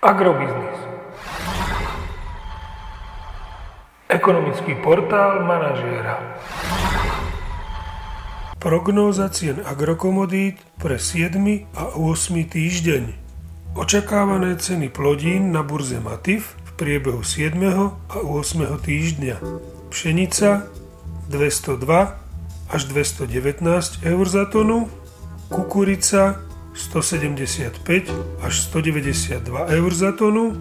Agrobiznis. Ekonomický portál manažéra. Prognóza cien agrokomodít pre 7. a 8. týždeň. Očakávané ceny plodín na burze Matif v priebehu 7. a 8. týždňa. Pšenica 202 až 219 eur za tonu, kukurica 175 až 192 eur za tonu,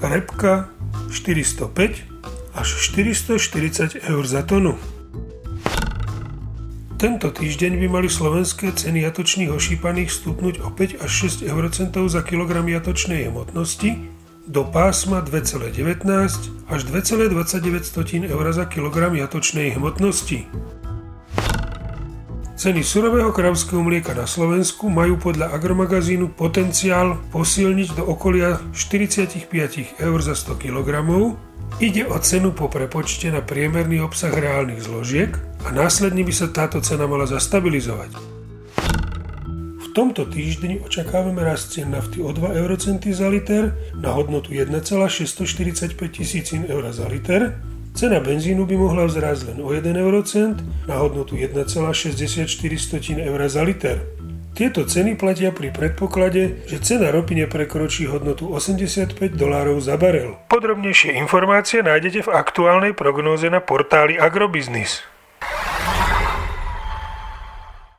repka 405 až 440 eur za tonu. Tento týždeň by mali slovenské ceny jatočných ošípaných stupnúť o 5 až 6 eurocentov za kilogram jatočnej hmotnosti do pásma 2,19 až 2,29 eur za kilogram jatočnej hmotnosti. Ceny surového kravského mlieka na Slovensku majú podľa agromagazínu potenciál posilniť do okolia 45 eur za 100 kg. Ide o cenu po prepočte na priemerný obsah reálnych zložiek a následne by sa táto cena mala zastabilizovať. V tomto týždni očakávame rast cien nafty o 2 eurocenty za liter na hodnotu 1,645 tisícin eur za liter Cena benzínu by mohla vzrásť len o 1 eurocent na hodnotu 1,64 eur za liter. Tieto ceny platia pri predpoklade, že cena ropy neprekročí hodnotu 85 dolárov za barel. Podrobnejšie informácie nájdete v aktuálnej prognóze na portáli Agrobiznis.